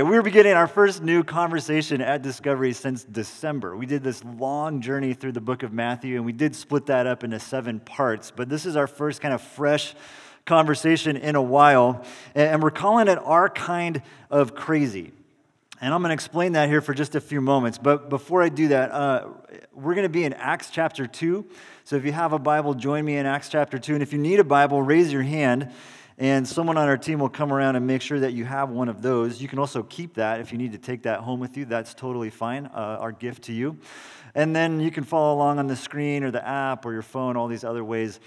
We were beginning our first new conversation at Discovery since December. We did this long journey through the book of Matthew, and we did split that up into seven parts. But this is our first kind of fresh conversation in a while, and we're calling it Our Kind of Crazy. And I'm going to explain that here for just a few moments. But before I do that, uh, we're going to be in Acts chapter 2. So if you have a Bible, join me in Acts chapter 2. And if you need a Bible, raise your hand and someone on our team will come around and make sure that you have one of those. You can also keep that if you need to take that home with you. That's totally fine, uh, our gift to you. And then you can follow along on the screen or the app or your phone, all these other ways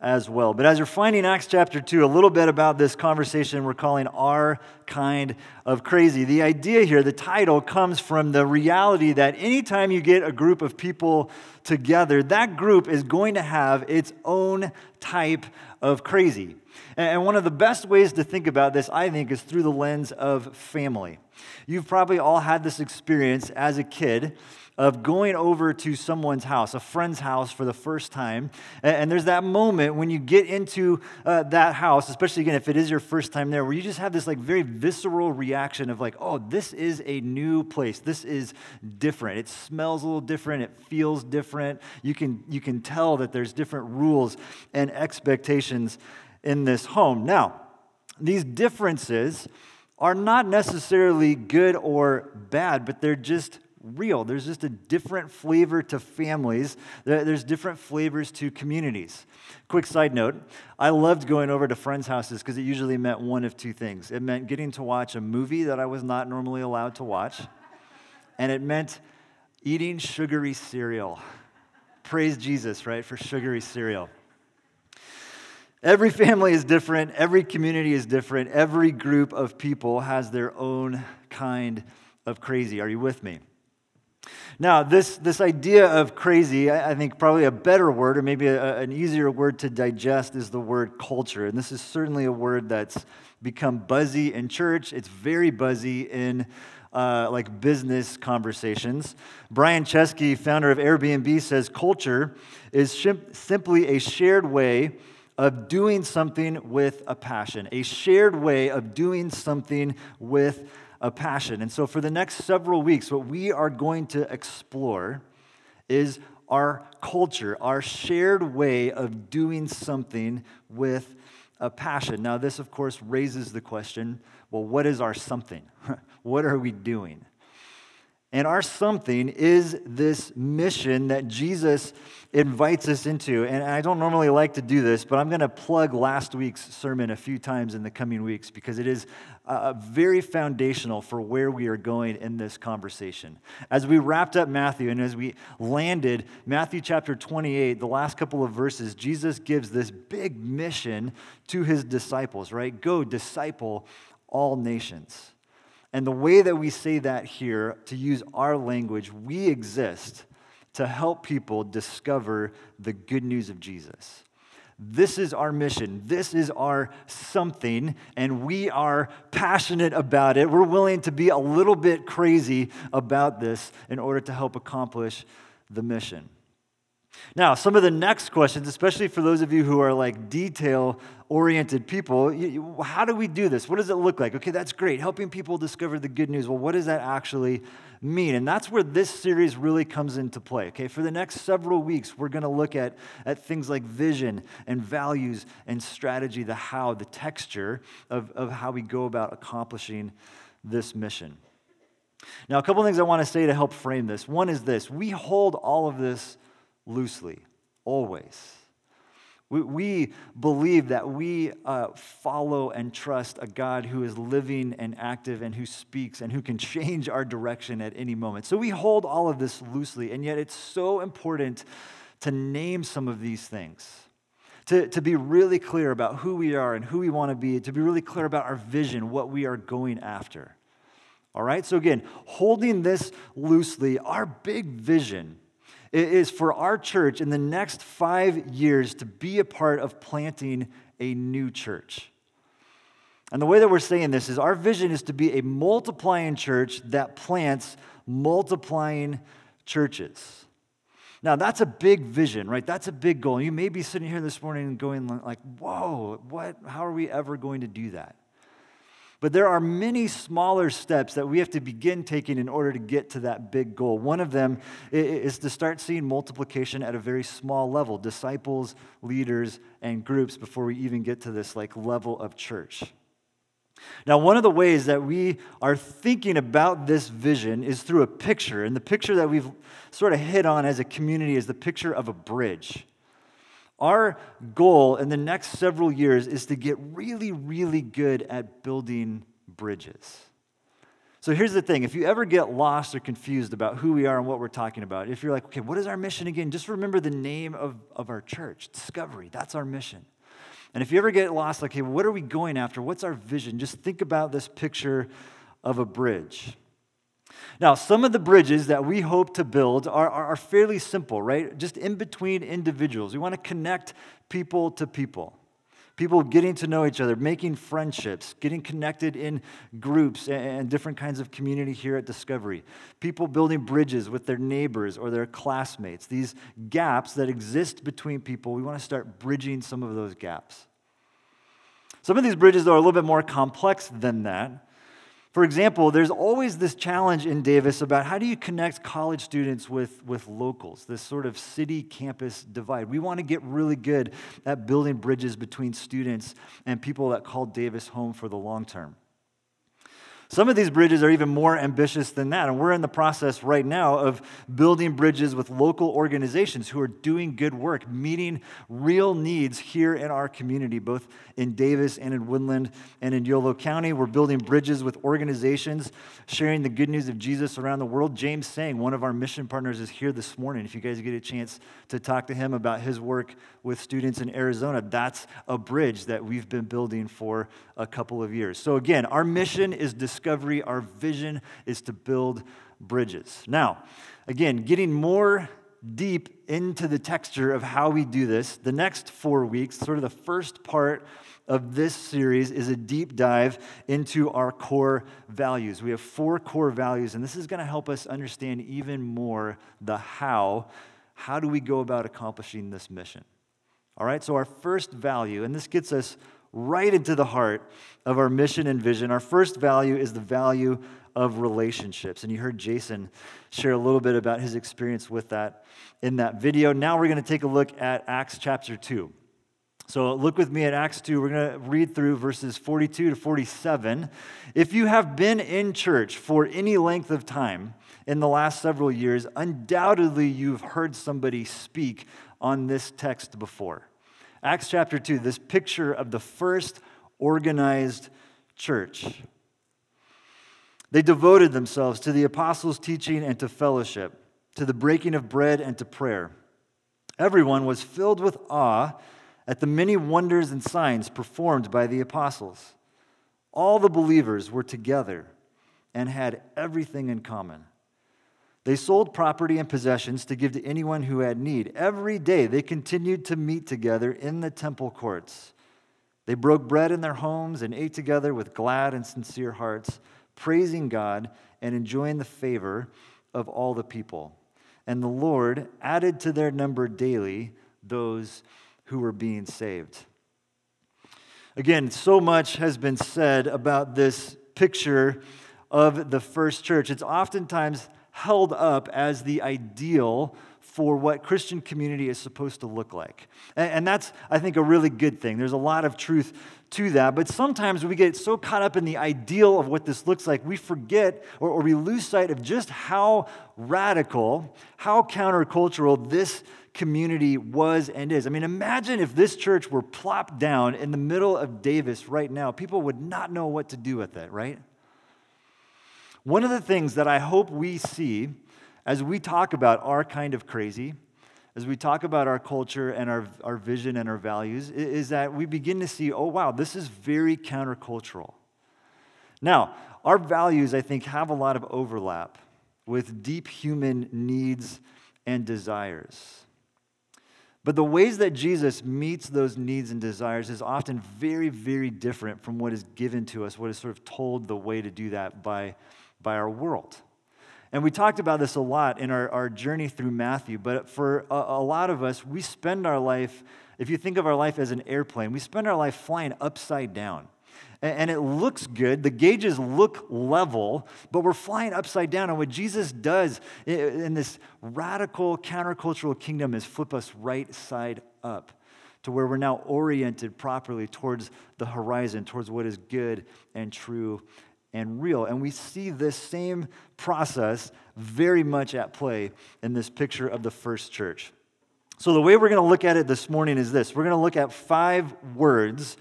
as well. But as you're finding Acts chapter 2, a little bit about this conversation we're calling Our Kind of Crazy. The idea here, the title, comes from the reality that anytime you get a group of people together, that group is going to have its own type of crazy. And one of the best ways to think about this, I think, is through the lens of family. You've probably all had this experience as a kid of going over to someone's house, a friend's house for the first time. And there's that moment when you get into uh, that house, especially again if it is your first time there, where you just have this like very visceral reaction of like, oh, this is a new place. This is different. It smells a little different. It feels different. You can, you can tell that there's different rules and expectations in this home. Now, these differences are not necessarily good or bad, but they're just real. There's just a different flavor to families, there's different flavors to communities. Quick side note I loved going over to friends' houses because it usually meant one of two things. It meant getting to watch a movie that I was not normally allowed to watch, and it meant eating sugary cereal. Praise Jesus, right, for sugary cereal. Every family is different, every community is different, every group of people has their own kind of crazy. Are you with me? Now, this, this idea of crazy, I, I think probably a better word, or maybe a, an easier word to digest, is the word culture. And this is certainly a word that's become buzzy in church. It's very buzzy in uh, like business conversations. Brian Chesky, founder of Airbnb, says culture is simply a shared way of doing something with a passion, a shared way of doing something with a passion. And so, for the next several weeks, what we are going to explore is our culture, our shared way of doing something with a passion. Now, this, of course, raises the question well, what is our something? what are we doing? And our something is this mission that Jesus invites us into. And I don't normally like to do this, but I'm going to plug last week's sermon a few times in the coming weeks because it is uh, very foundational for where we are going in this conversation. As we wrapped up Matthew and as we landed Matthew chapter 28, the last couple of verses, Jesus gives this big mission to his disciples, right? Go disciple all nations. And the way that we say that here, to use our language, we exist to help people discover the good news of Jesus. This is our mission. This is our something, and we are passionate about it. We're willing to be a little bit crazy about this in order to help accomplish the mission. Now, some of the next questions, especially for those of you who are like detail oriented people, how do we do this? What does it look like? Okay, that's great. Helping people discover the good news. Well, what does that actually mean? And that's where this series really comes into play. Okay, for the next several weeks, we're going to look at, at things like vision and values and strategy, the how, the texture of, of how we go about accomplishing this mission. Now, a couple things I want to say to help frame this. One is this we hold all of this loosely, always. We, we believe that we uh, follow and trust a God who is living and active and who speaks and who can change our direction at any moment. So we hold all of this loosely, and yet it's so important to name some of these things. To, to be really clear about who we are and who we want to be, to be really clear about our vision, what we are going after. All right? So, again, holding this loosely, our big vision is for our church in the next five years to be a part of planting a new church. And the way that we're saying this is our vision is to be a multiplying church that plants multiplying churches. Now, that's a big vision, right? That's a big goal. You may be sitting here this morning and going like, whoa, what, how are we ever going to do that? But there are many smaller steps that we have to begin taking in order to get to that big goal. One of them is to start seeing multiplication at a very small level disciples, leaders, and groups before we even get to this like level of church. Now, one of the ways that we are thinking about this vision is through a picture. And the picture that we've sort of hit on as a community is the picture of a bridge. Our goal in the next several years is to get really, really good at building bridges. So here's the thing if you ever get lost or confused about who we are and what we're talking about, if you're like, okay, what is our mission again? Just remember the name of, of our church Discovery. That's our mission. And if you ever get lost, like, hey, what are we going after? What's our vision? Just think about this picture of a bridge. Now, some of the bridges that we hope to build are, are, are fairly simple, right? Just in between individuals. We want to connect people to people. People getting to know each other, making friendships, getting connected in groups and, and different kinds of community here at Discovery. People building bridges with their neighbors or their classmates. These gaps that exist between people, we want to start bridging some of those gaps. Some of these bridges are a little bit more complex than that. For example, there's always this challenge in Davis about how do you connect college students with, with locals, this sort of city campus divide. We want to get really good at building bridges between students and people that call Davis home for the long term. Some of these bridges are even more ambitious than that. And we're in the process right now of building bridges with local organizations who are doing good work, meeting real needs here in our community, both in Davis and in Woodland and in Yolo County. We're building bridges with organizations sharing the good news of Jesus around the world. James Sang, one of our mission partners, is here this morning. If you guys get a chance to talk to him about his work with students in Arizona, that's a bridge that we've been building for a couple of years. So, again, our mission is discovery, our vision is to build bridges. Now, again, getting more deep into the texture of how we do this, the next four weeks, sort of the first part of this series, is a deep dive into our core values. We have four core values, and this is going to help us understand even more the how. How do we go about accomplishing this mission? All right, so our first value, and this gets us right into the heart of our mission and vision. Our first value is the value of relationships. And you heard Jason share a little bit about his experience with that in that video. Now we're going to take a look at Acts chapter 2. So look with me at Acts 2. We're going to read through verses 42 to 47. If you have been in church for any length of time in the last several years, undoubtedly you've heard somebody speak on this text before. Acts chapter 2, this picture of the first organized church. They devoted themselves to the apostles' teaching and to fellowship, to the breaking of bread and to prayer. Everyone was filled with awe at the many wonders and signs performed by the apostles. All the believers were together and had everything in common. They sold property and possessions to give to anyone who had need. Every day they continued to meet together in the temple courts. They broke bread in their homes and ate together with glad and sincere hearts, praising God and enjoying the favor of all the people. And the Lord added to their number daily those who were being saved. Again, so much has been said about this picture of the first church. It's oftentimes held up as the ideal for what Christian community is supposed to look like. And, that's, I think, a really good thing. There's a lot of truth to that. But sometimes we get so caught up in the ideal of what this looks like, we forget or, or we lose sight of just how radical, how countercultural this community was and is. I mean, imagine if this church were plopped down in the middle of Davis right now. People would not know what to do with it, right? One of the things that I hope we see as we talk about our kind of crazy, as we talk about our culture and our, our vision and our values, is that we begin to see, oh, wow, this is very countercultural. Now, our values, I think, have a lot of overlap with deep human needs and desires. But the ways that Jesus meets those needs and desires is often very, very different from what is given to us, what is sort of told the way to do that by by our world. And we talked about this a lot in our, our journey through Matthew, but for a, a lot of us, we spend our life, if you think of our life as an airplane, we spend our life flying upside down. and it looks good. The gauges look level, but we're flying upside down. And what Jesus does in this radical countercultural kingdom is flip us right side up to where we're now oriented properly towards the horizon, towards what is good and true and real. And we see this same process very much at play in this picture of the first church. So, the way we're going to look at it this morning is this we're going to look at five words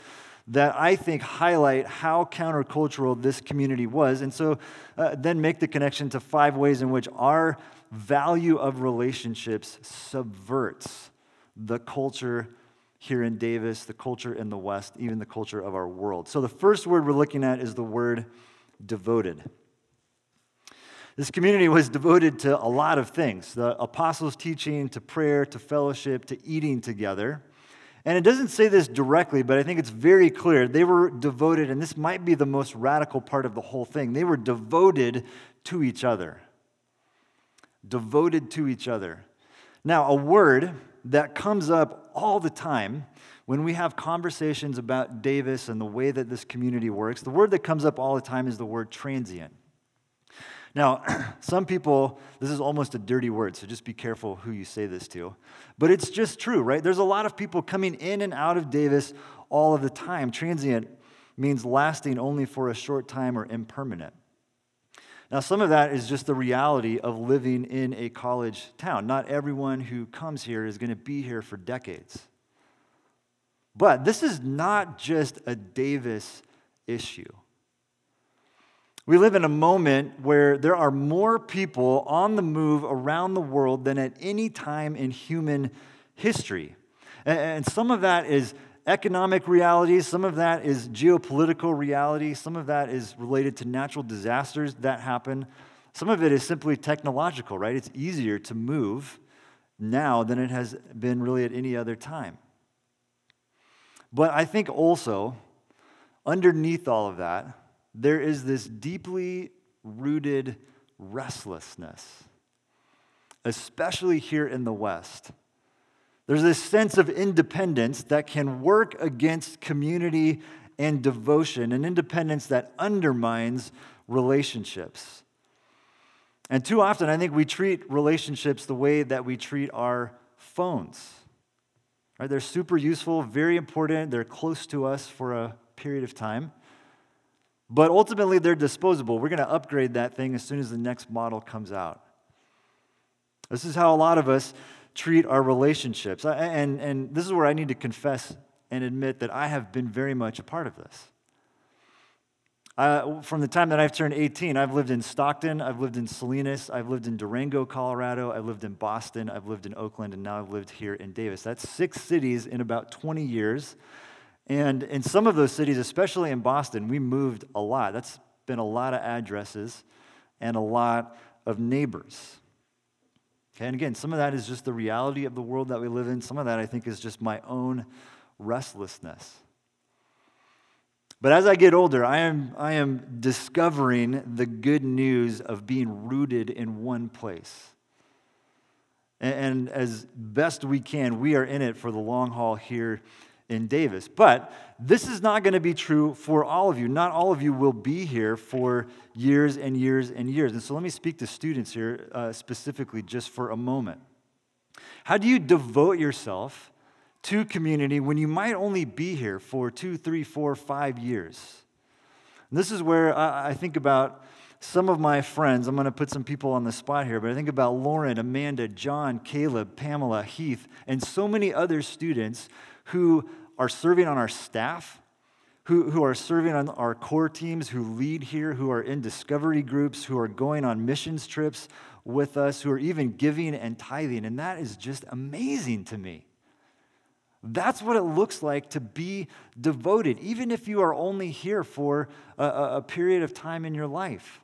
that I think highlight how countercultural this community was. And so uh, then make the connection to five ways in which our value of relationships subverts the culture here in Davis, the culture in the West, even the culture of our world. So the first word we're looking at is the word devoted. This community was devoted to a lot of things the apostles' teaching, to prayer, to fellowship, to eating together. And it doesn't say this directly, but I think it's very clear. They were devoted, and this might be the most radical part of the whole thing. They were devoted to each other. Devoted to each other. Now, a word that comes up all the time when we have conversations about Davis and the way that this community works, the word that comes up all the time is the word transient. Now, some people, this is almost a dirty word, so just be careful who you say this to. But it's just true, right? There's a lot of people coming in and out of Davis all of the time. Transient means lasting only for a short time or impermanent. Now, some of that is just the reality of living in a college town. Not everyone who comes here is going to be here for decades. But this is not just a Davis issue. We live in a moment where there are more people on the move around the world than at any time in human history. And some of that is economic realities, some of that is geopolitical reality, some of that is related to natural disasters that happen. Some of it is simply technological, right? It's easier to move now than it has been really at any other time. But I think also, underneath all of that, there is this deeply rooted restlessness, especially here in the West. There's this sense of independence that can work against community and devotion, an independence that undermines relationships. And too often, I think we treat relationships the way that we treat our phones. Right? They're super useful, very important, they're close to us for a period of time. But ultimately, they're disposable. We're going to upgrade that thing as soon as the next model comes out. This is how a lot of us treat our relationships. And, and this is where I need to confess and admit that I have been very much a part of this. Uh, from the time that I've turned 18, I've lived in Stockton, I've lived in Salinas, I've lived in Durango, Colorado, I've lived in Boston, I've lived in Oakland, and now I've lived here in Davis. That's six cities in about 20 years. And in some of those cities, especially in Boston, we moved a lot. That's been a lot of addresses and a lot of neighbors. Okay, and again, some of that is just the reality of the world that we live in. Some of that, I think, is just my own restlessness. But as I get older, I am, I am discovering the good news of being rooted in one place. And, and as best we can, we are in it for the long haul here in Davis. But this is not going to be true for all of you. Not all of you will be here for years and years and years. And so let me speak to students here uh, specifically just for a moment. How do you devote yourself to community when you might only be here for two, three, four, five years? And this is where I, I think about some of my friends. I'm going to put some people on the spot here, but I think about Lauren, Amanda, John, Caleb, Pamela, Heath, and so many other students who are serving on our staff, who, who are serving on our core teams, who lead here, who are in discovery groups, who are going on missions trips with us, who are even giving and tithing. And that is just amazing to me. That's what it looks like to be devoted, even if you are only here for a, a period of time in your life.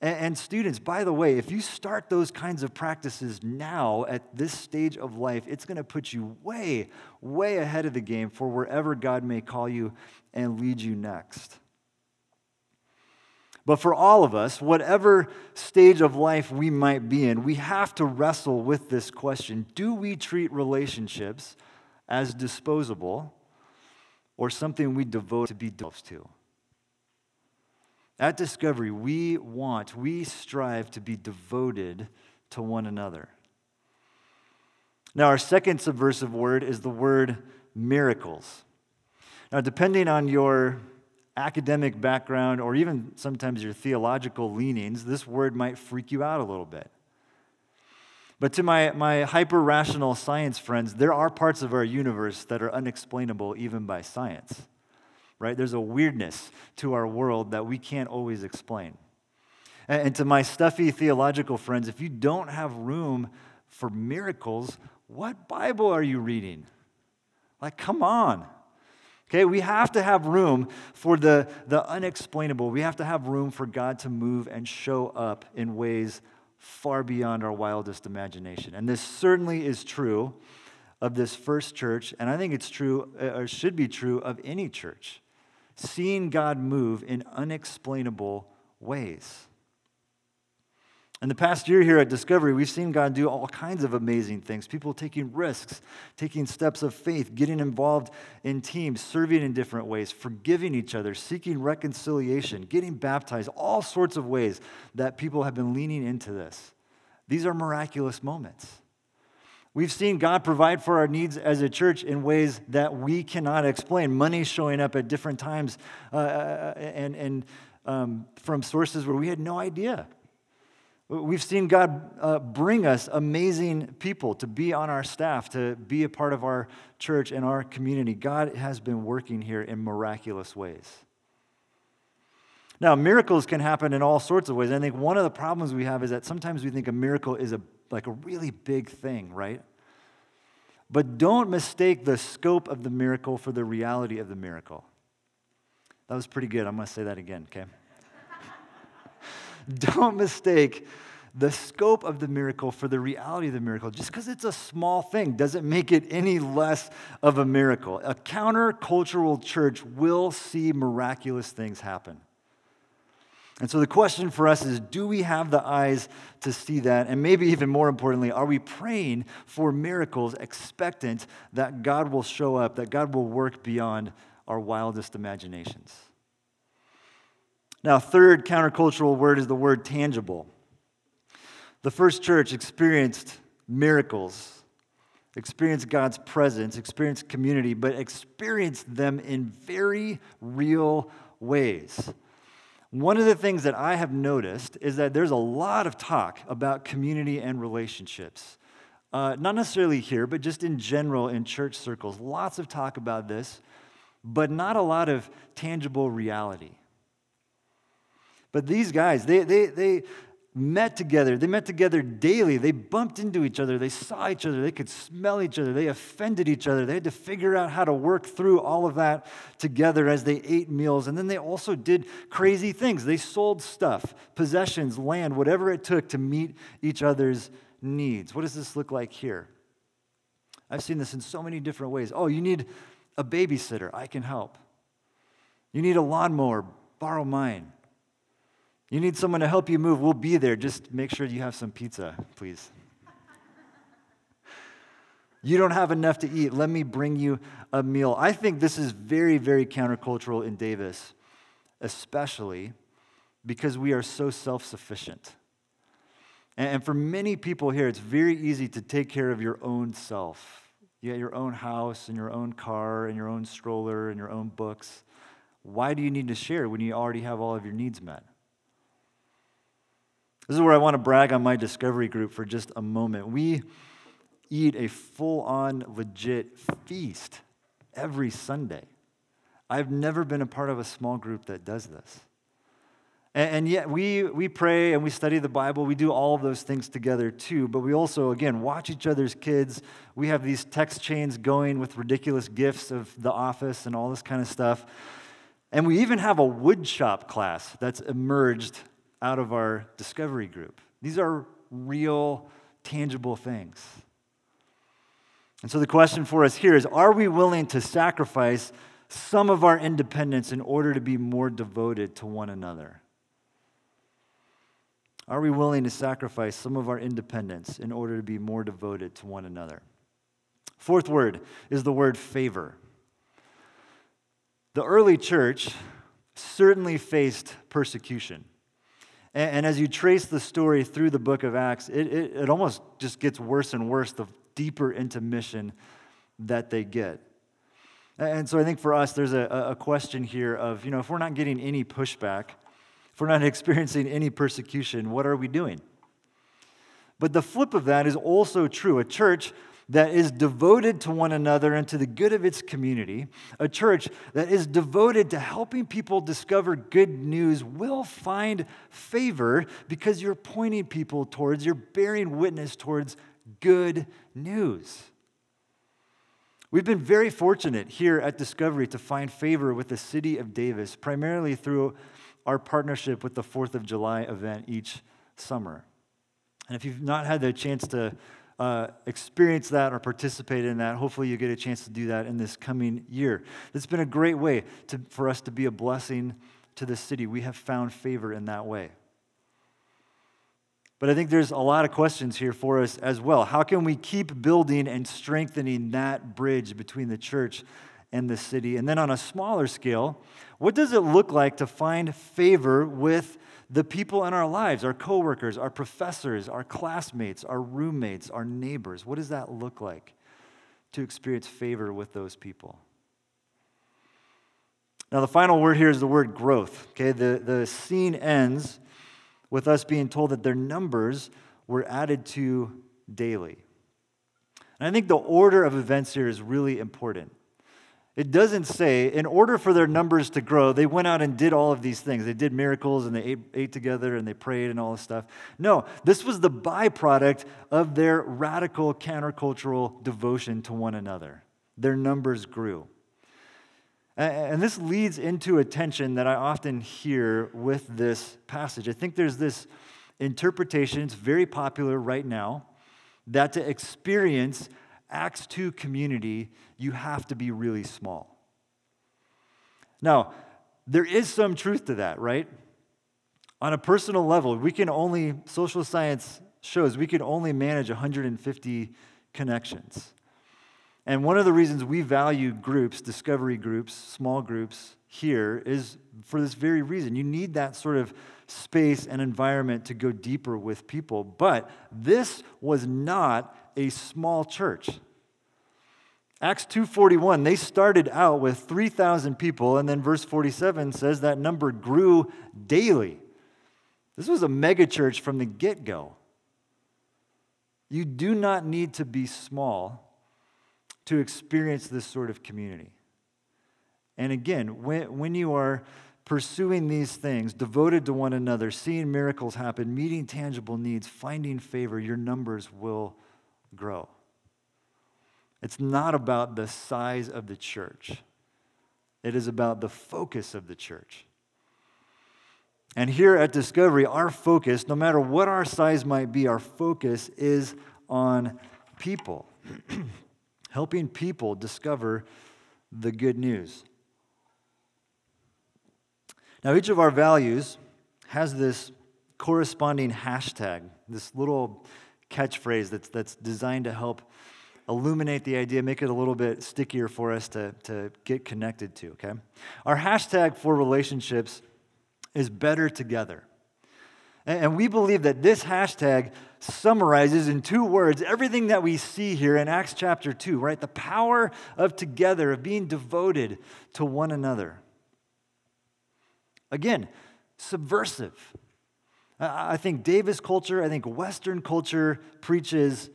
And, students, by the way, if you start those kinds of practices now at this stage of life, it's going to put you way, way ahead of the game for wherever God may call you and lead you next. But for all of us, whatever stage of life we might be in, we have to wrestle with this question Do we treat relationships as disposable, or something we devote to be devoted to. At Discovery, we want, we strive to be devoted to one another. Now, our second subversive word is the word miracles. Now, depending on your academic background or even sometimes your theological leanings, this word might freak you out a little bit. But to my, my hyper rational science friends, there are parts of our universe that are unexplainable even by science, right? There's a weirdness to our world that we can't always explain. And, and to my stuffy theological friends, if you don't have room for miracles, what Bible are you reading? Like, come on. Okay, we have to have room for the, the unexplainable. We have to have room for God to move and show up in ways far beyond our wildest imagination. And this certainly is true of this first church, and I think it's true, uh, or should be true, of any church. Seeing God move in unexplainable ways. In the past year here at Discovery, we've seen God do all kinds of amazing things. People taking risks, taking steps of faith, getting involved in teams, serving in different ways, forgiving each other, seeking reconciliation, getting baptized, all sorts of ways that people have been leaning into this. These are miraculous moments. We've seen God provide for our needs as a church in ways that we cannot explain. Money showing up at different times uh, uh, uh and, and um, from sources where we had no idea. We've seen God uh, bring us amazing people to be on our staff, to be a part of our church and our community. God has been working here in miraculous ways. Now, miracles can happen in all sorts of ways. I think one of the problems we have is that sometimes we think a miracle is a, like a really big thing, right? But don't mistake the scope of the miracle for the reality of the miracle. That was pretty good. I'm going to say that again, okay? Don't mistake the scope of the miracle for the reality of the miracle. Just because it's a small thing doesn't make it any less of a miracle. A countercultural church will see miraculous things happen. And so the question for us is do we have the eyes to see that? And maybe even more importantly, are we praying for miracles, expectant that God will show up, that God will work beyond our wildest imaginations? Now, third countercultural word is the word tangible. The first church experienced miracles, experienced God's presence, experienced community, but experienced them in very real ways. One of the things that I have noticed is that there's a lot of talk about community and relationships. Uh, not necessarily here, but just in general in church circles. Lots of talk about this, but not a lot of tangible reality. But these guys, they, they, they met together. They met together daily. They bumped into each other. They saw each other. They could smell each other. They offended each other. They had to figure out how to work through all of that together as they ate meals. And then they also did crazy things. They sold stuff, possessions, land, whatever it took to meet each other's needs. What does this look like here? I've seen this in so many different ways. Oh, you need a babysitter. I can help. You need a lawnmower. Borrow mine. You need someone to help you move, we'll be there. Just make sure you have some pizza, please. you don't have enough to eat. Let me bring you a meal. I think this is very, very countercultural in Davis, especially because we are so self sufficient. And for many people here, it's very easy to take care of your own self. You got your own house and your own car and your own stroller and your own books. Why do you need to share when you already have all of your needs met? This is where I want to brag on my discovery group for just a moment. We eat a full on, legit feast every Sunday. I've never been a part of a small group that does this. And, yet, we, we pray and we study the Bible. We do all of those things together too. But we also, again, watch each other's kids. We have these text chains going with ridiculous gifts of the office and all this kind of stuff. And we even have a woodshop class that's emerged out of our discovery group. These are real, tangible things. And so the question for us here is are we willing to sacrifice some of our independence in order to be more devoted to one another? Are we willing to sacrifice some of our independence in order to be more devoted to one another? Fourth word is the word favor. The early church certainly faced persecution. And, and, as you trace the story through the book of Acts, it, it, it almost just gets worse and worse the deeper into mission that they get. And so I think for us, there's a, a question here of, you know, if we're not getting any pushback, if we're not experiencing any persecution, what are we doing? But the flip of that is also true. A church that is devoted to one another and to the good of its community, a church that is devoted to helping people discover good news, will find favor because you're pointing people towards, you're bearing witness towards good news. We've been very fortunate here at Discovery to find favor with the city of Davis, primarily through our partnership with the 4th of July event each summer. And if you've not had the chance to uh, experience that or participate in that, hopefully you get a chance to do that in this coming year. It's been a great way to, for us to be a blessing to the city. We have found favor in that way. But I think there's a lot of questions here for us as well. How can we keep building and strengthening that bridge between the church and the city? And then on a smaller scale, what does it look like to find favor with the people in our lives, our coworkers, our professors, our classmates, our roommates, our neighbors? What does that look like to experience favor with those people? Now, the final word here is the word growth. Okay, the, the scene ends with us being told that their numbers were added to daily. And I think the order of events here is really important. It doesn't say, in order for their numbers to grow, they went out and did all of these things. They did miracles and they ate, ate, together and they prayed and all this stuff. No, this was the byproduct of their radical countercultural devotion to one another. Their numbers grew. And this leads into a tension that I often hear with this passage. I think there's this interpretation, it's very popular right now, that to experience Acts 2 community, you have to be really small. Now, there is some truth to that, right? On a personal level, we can only, social science shows, we can only manage 150 connections. And one of the reasons we value groups, discovery groups, small groups here is for this very reason. You need that sort of space and environment to go deeper with people. But this was not a small church. Acts 2:41 they started out with 3000 people and then verse 47 says that number grew daily. This was a megachurch from the get-go. You do not need to be small to experience this sort of community. And again, when, when you are pursuing these things, devoted to one another, seeing miracles happen, meeting tangible needs, finding favor, your numbers will grow. It's not about the size of the church, it is about the focus of the church. And here at Discovery, our focus, no matter what our size might be, our focus is on people. helping people discover the good news. Now, each of our values has this corresponding hashtag, this little catchphrase that's, that's designed to help illuminate the idea, make it a little bit stickier for us to, to get connected to, okay? Our hashtag for relationships is better together. And we believe that this hashtag summarizes in two words everything that we see here in Acts chapter 2, right? The power of together, of being devoted to one another. Again, subversive. I think Davis culture, I think Western culture preaches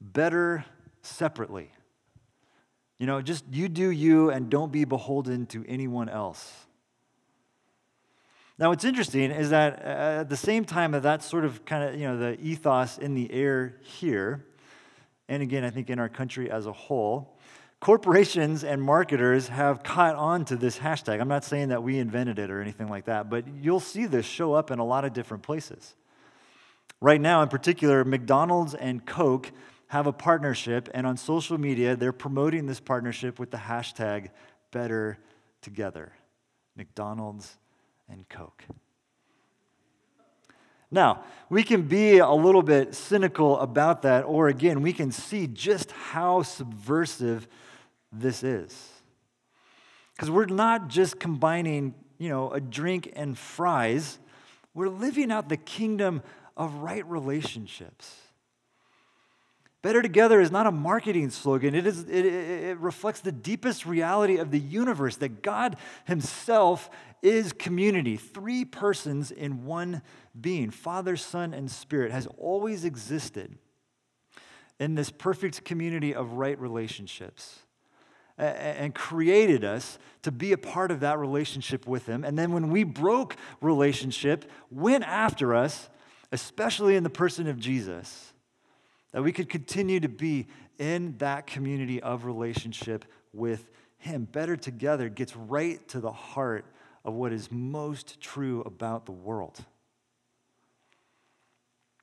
better separately. You know, just you do you and don't be beholden to anyone else. Now, what's interesting is that uh, at the same time that sort of kind of, you know, the ethos in the air here, and again, I think in our country as a whole, corporations and marketers have caught on to this hashtag. I'm not saying that we invented it or anything like that, but you'll see this show up in a lot of different places. Right now, in particular, McDonald's and Coke have a partnership, and on social media, they're promoting this partnership with the hashtag Better Together. McDonald's and Coke. Now, we can be a little bit cynical about that, or again, we can see just how subversive this is. Because we're not just combining, you know, a drink and fries. We're living out the kingdom of right relationships. Better Together is not a marketing slogan. It, is, it, it, reflects the deepest reality of the universe that God Himself is community. Three persons in one being Father, Son, and Spirit has always existed in this perfect community of right relationships and created us to be a part of that relationship with Him. And then when we broke relationship, went after us, especially in the person of Jesus that we could continue to be in that community of relationship with Him. Better together gets right to the heart of what is most true about the world.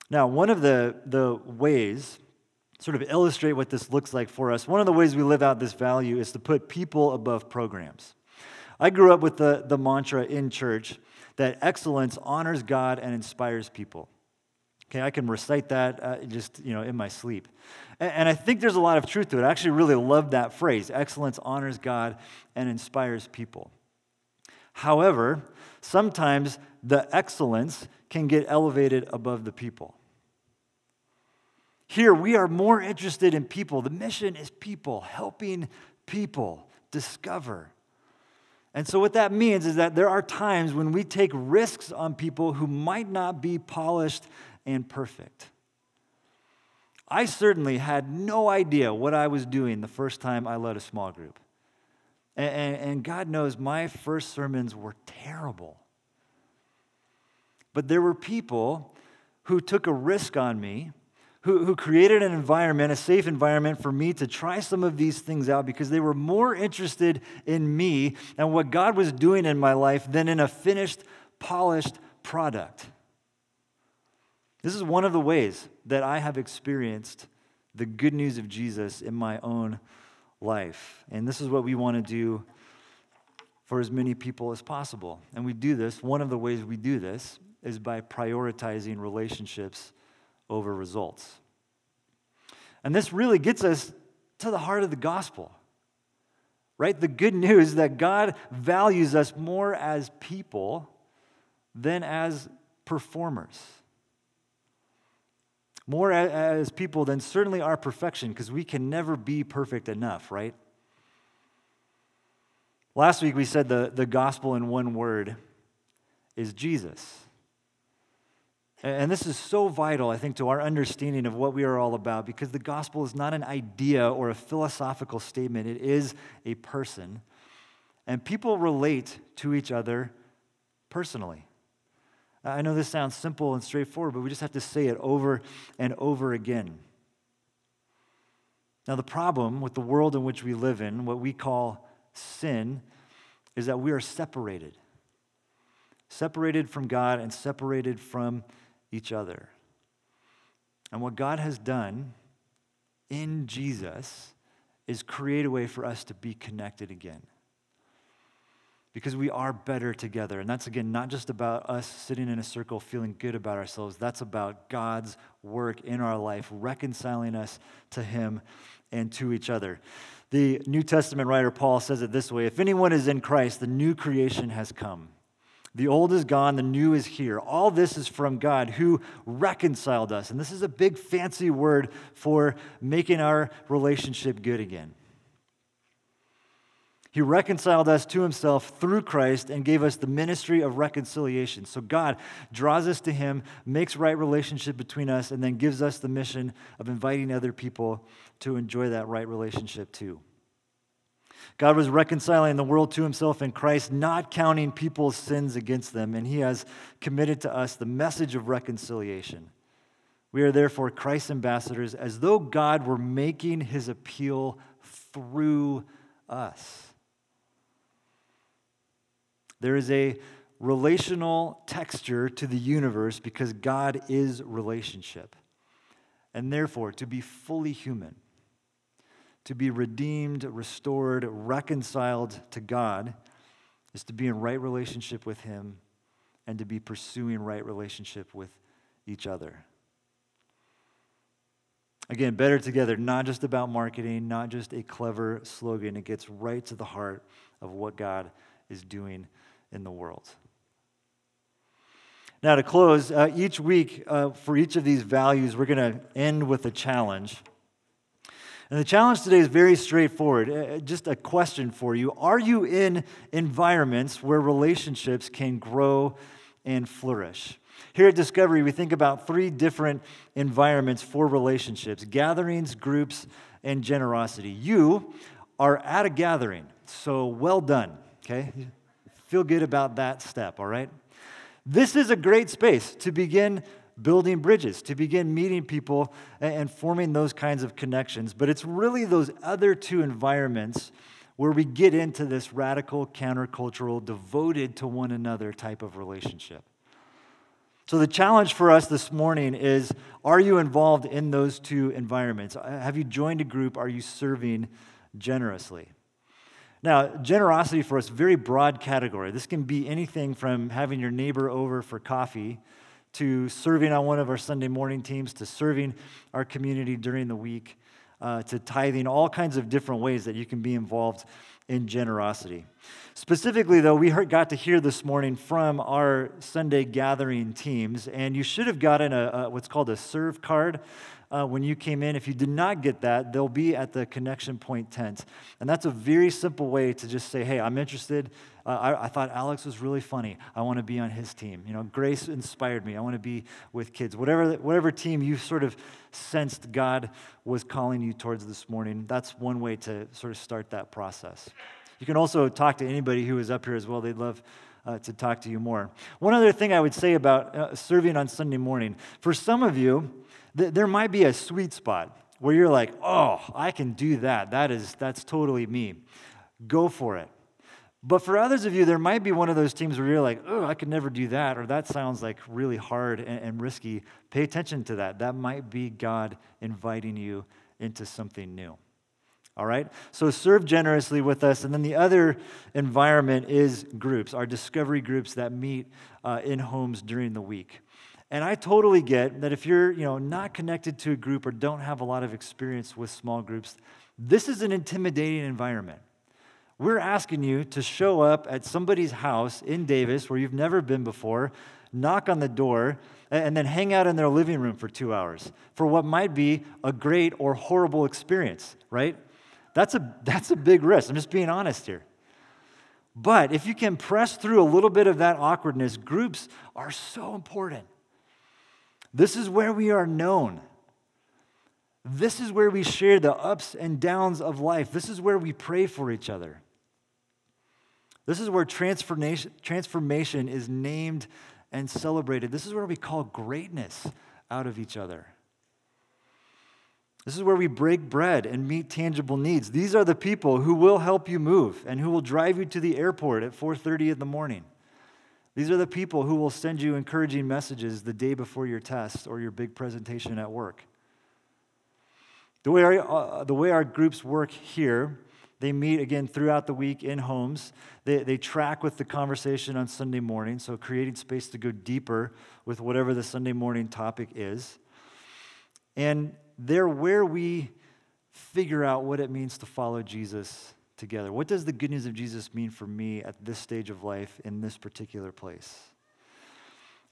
Now, one of the, the ways, sort of illustrate what this looks like for us, one of the ways we live out this value is to put people above programs. I grew up with the, the mantra in church that excellence honors God and inspires people. Okay, I can recite that uh, just you know in my sleep, and, and I think there's a lot of truth to it. I actually really love that phrase. Excellence honors God and inspires people. However, sometimes the excellence can get elevated above the people. Here, we are more interested in people. The mission is people, helping people discover. And so, what that means is that there are times when we take risks on people who might not be polished and perfect. I certainly had no idea what I was doing the first time I led a small group. And, and, and, God knows my first sermons were terrible. But there were people who took a risk on me, who, who created an environment, a safe environment for me to try some of these things out because they were more interested in me and what God was doing in my life than in a finished, polished product. This is one of the ways that I have experienced the good news of Jesus in my own life. And this is what we want to do for as many people as possible. And we do this, one of the ways we do this is by prioritizing relationships over results. And this really gets us to the heart of the gospel, right? The good news that God values us more as people than as performers more as people than certainly our perfection, because we can never be perfect enough, right? Last week we said the, the gospel in one word is Jesus. And this is so vital, I think, to our understanding of what we are all about because the gospel is not an idea or a philosophical statement, it is a person. And people relate to each other personally. I know this sounds simple and straightforward, but we just have to say it over and over again. Now, the problem with the world in which we live in, what we call sin, is that we are separated. Separated from God and separated from each other. And what God has done in Jesus is create a way for us to be connected again because we are better together. And that's, again, not just about us sitting in a circle feeling good about ourselves. That's about God's work in our life, reconciling us to Him and to each other. The New Testament writer Paul says it this way If anyone is in Christ, the new creation has come. The old is gone, the new is here. All this is from God who reconciled us. And this is a big fancy word for making our relationship good again. He reconciled us to himself through Christ and gave us the ministry of reconciliation. So God draws us to him, makes right relationship between us, and then gives us the mission of inviting other people to enjoy that right relationship too. God was reconciling the world to himself in Christ, not counting people's sins against them, and he has committed to us the message of reconciliation. We are therefore Christ's ambassadors, as though God were making his appeal through us. There is a relational texture to the universe because God is relationship. And therefore, to be fully human, to be redeemed, restored, reconciled to God, is to be in right relationship with Him and to be pursuing right relationship with each other. Again, better together, not just about marketing, not just a clever slogan. It gets right to the heart of what God is doing in the world. Now, to close, uh, each week uh, for each of these values, we're going to end with a challenge. And the challenge today is very straightforward. Uh, just a question for you Are you in environments where relationships can grow and flourish? Here at Discovery, we think about three different environments for relationships gatherings, groups, and generosity. You are at a gathering, so well done, okay? Feel good about that step, all right? This is a great space to begin building bridges, to begin meeting people and forming those kinds of connections. But it's really those other two environments where we get into this radical, countercultural, devoted to one another type of relationship. So, the challenge for us this morning is are you involved in those two environments? Uh, have you joined a group? Are you serving generously? Now, generosity for us, very broad category. This can be anything from having your neighbor over for coffee to serving on one of our Sunday morning teams to serving our community during the week uh, to tithing, all kinds of different ways that you can be involved in generosity. Specifically, though, we heard, got to hear this morning from our Sunday gathering teams, and you should have gotten a, a what's called a serve card uh, when you came in. If you did not get that, they'll be at the connection point tent. And that's a very simple way to just say, hey, I'm interested. I, I, thought Alex was really funny. I want to be on his team. You know, Grace inspired me. I want to be with kids. Whatever, whatever team you sort of sensed God was calling you towards this morning, that's one way to sort of start that process. You can also talk to anybody who is up here as well. They'd love uh, to talk to you more. One other thing I would say about uh, serving on Sunday morning for some of you, th- there might be a sweet spot where you're like, oh, I can do that. That is, that's totally me. Go for it. But for others of you, there might be one of those teams where you're like, oh, I could never do that, or that sounds like really hard and, and risky. Pay attention to that. That might be God inviting you into something new. All right? So serve generously with us. And then the other environment is groups, our discovery groups that meet uh, in homes during the week. And I totally get that if you're, you know, not connected to a group or don't have a lot of experience with small groups, this is an intimidating environment. We're asking you to show up at somebody's house in Davis where you've never been before, knock on the door, and then hang out in their living room for two hours for what might be a great or horrible experience, right? That's a, that's a big risk. I'm just being honest here. But if you can press through a little bit of that awkwardness, groups are so important. This is where we are known. This is where we share the ups and downs of life. This is where we pray for each other. This is where transformation, transformation is named and celebrated. This is where we call greatness out of each other. This is where we break bread and meet tangible needs. These are the people who will help you move and who will drive you to the airport at 4:30 in the morning. These are the people who will send you encouraging messages the day before your test or your big presentation at work. The way our, uh, the way our groups work here, they meet again throughout the week in homes. They, they track with the conversation on Sunday morning, so creating space to go deeper with whatever the Sunday morning topic is. And they're where we figure out what it means to follow Jesus together. What does the good news of Jesus mean for me at this stage of life in this particular place?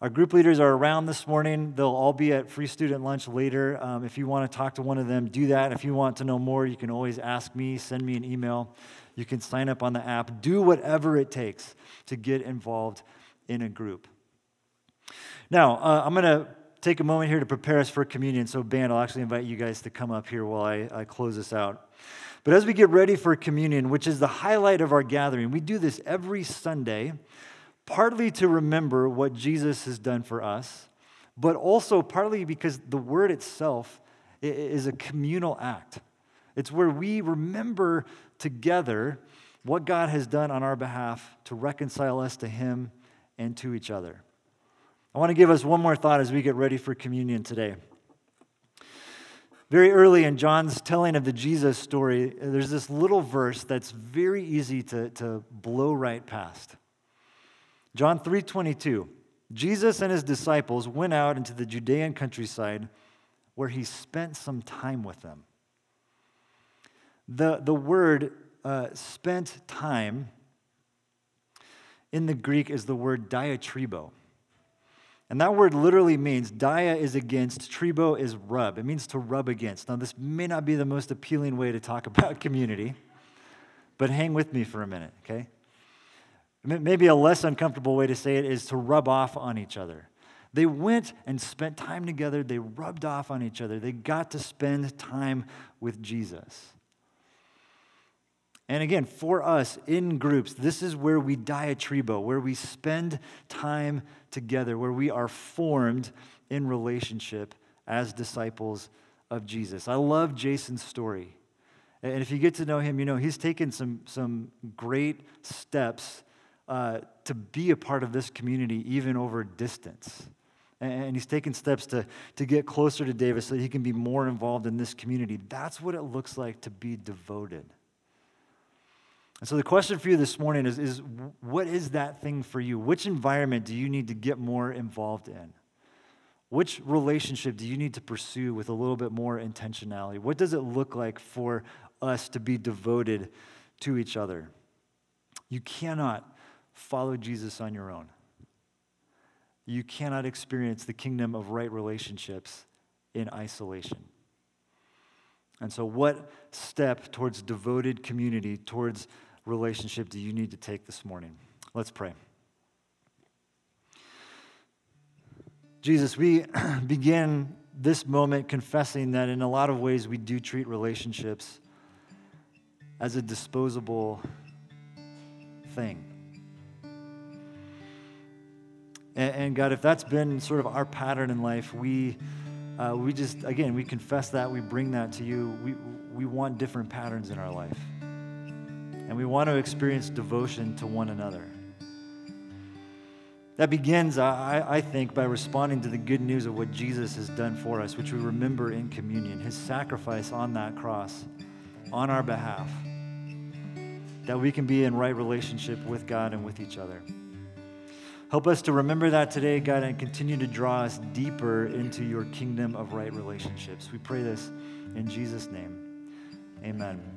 Our group leaders are around this morning. They'll all be at free student lunch later. Um, if you want to talk to one of them, do that. If you want to know more, you can always ask me, send me an email. You can sign up on the app. Do whatever it takes to get involved in a group. Now, uh, I'm going to take a moment here to prepare us for communion. So, band, I'll actually invite you guys to come up here while I, I close this out. But as we get ready for communion, which is the highlight of our gathering, we do this every Sunday, partly to remember what Jesus has done for us, but also partly because the word itself is a communal act. It's where we remember together what God has done on our behalf to reconcile us to Him and to each other. I want to give us one more thought as we get ready for communion today. Very early in John's telling of the Jesus story, there's this little verse that's very easy to, to blow right past. John 3:22. Jesus and his disciples went out into the Judean countryside, where he spent some time with them. The, the word uh, spent time in the Greek is the word diatribo. And that word literally means dia is against, tribo is rub. It means to rub against. Now, this may not be the most appealing way to talk about community, but hang with me for a minute, okay? Maybe a less uncomfortable way to say it is to rub off on each other. They went and spent time together. They rubbed off on each other. They got to spend time with Jesus. And again, for us in groups, this is where we diatribo, where we spend time together, where we are formed in relationship as disciples of Jesus. I love Jason's story. And if you get to know him, you know he's taken some, some great steps uh, to be a part of this community, even over distance. And he's taken steps to, to get closer to Davis so that he can be more involved in this community. That's what it looks like to be devoted. And so the question for you this morning is, is what is that thing for you? Which environment do you need to get more involved in? Which relationship do you need to pursue with a little bit more intentionality? What does it look like for us to be devoted to each other? You cannot follow Jesus on your own. You cannot experience the kingdom of right relationships in isolation. And so, what step towards devoted community, towards relationship do you need to take this morning? Let's pray. Jesus, we begin this moment confessing that in a lot of ways we do treat relationships as a disposable thing. And, and God, if that's been sort of our pattern in life, we, uh, we just, again, we confess that, we bring that to you. We, we want different patterns in our life. And we want to experience devotion to one another. That begins, I, I think, by responding to the good news of what Jesus has done for us, which we remember in communion, his sacrifice on that cross on our behalf, that we can be in right relationship with God and with each other. Help us to remember that today, God, and continue to draw us deeper into your kingdom of right relationships. We pray this in Jesus' name. Amen.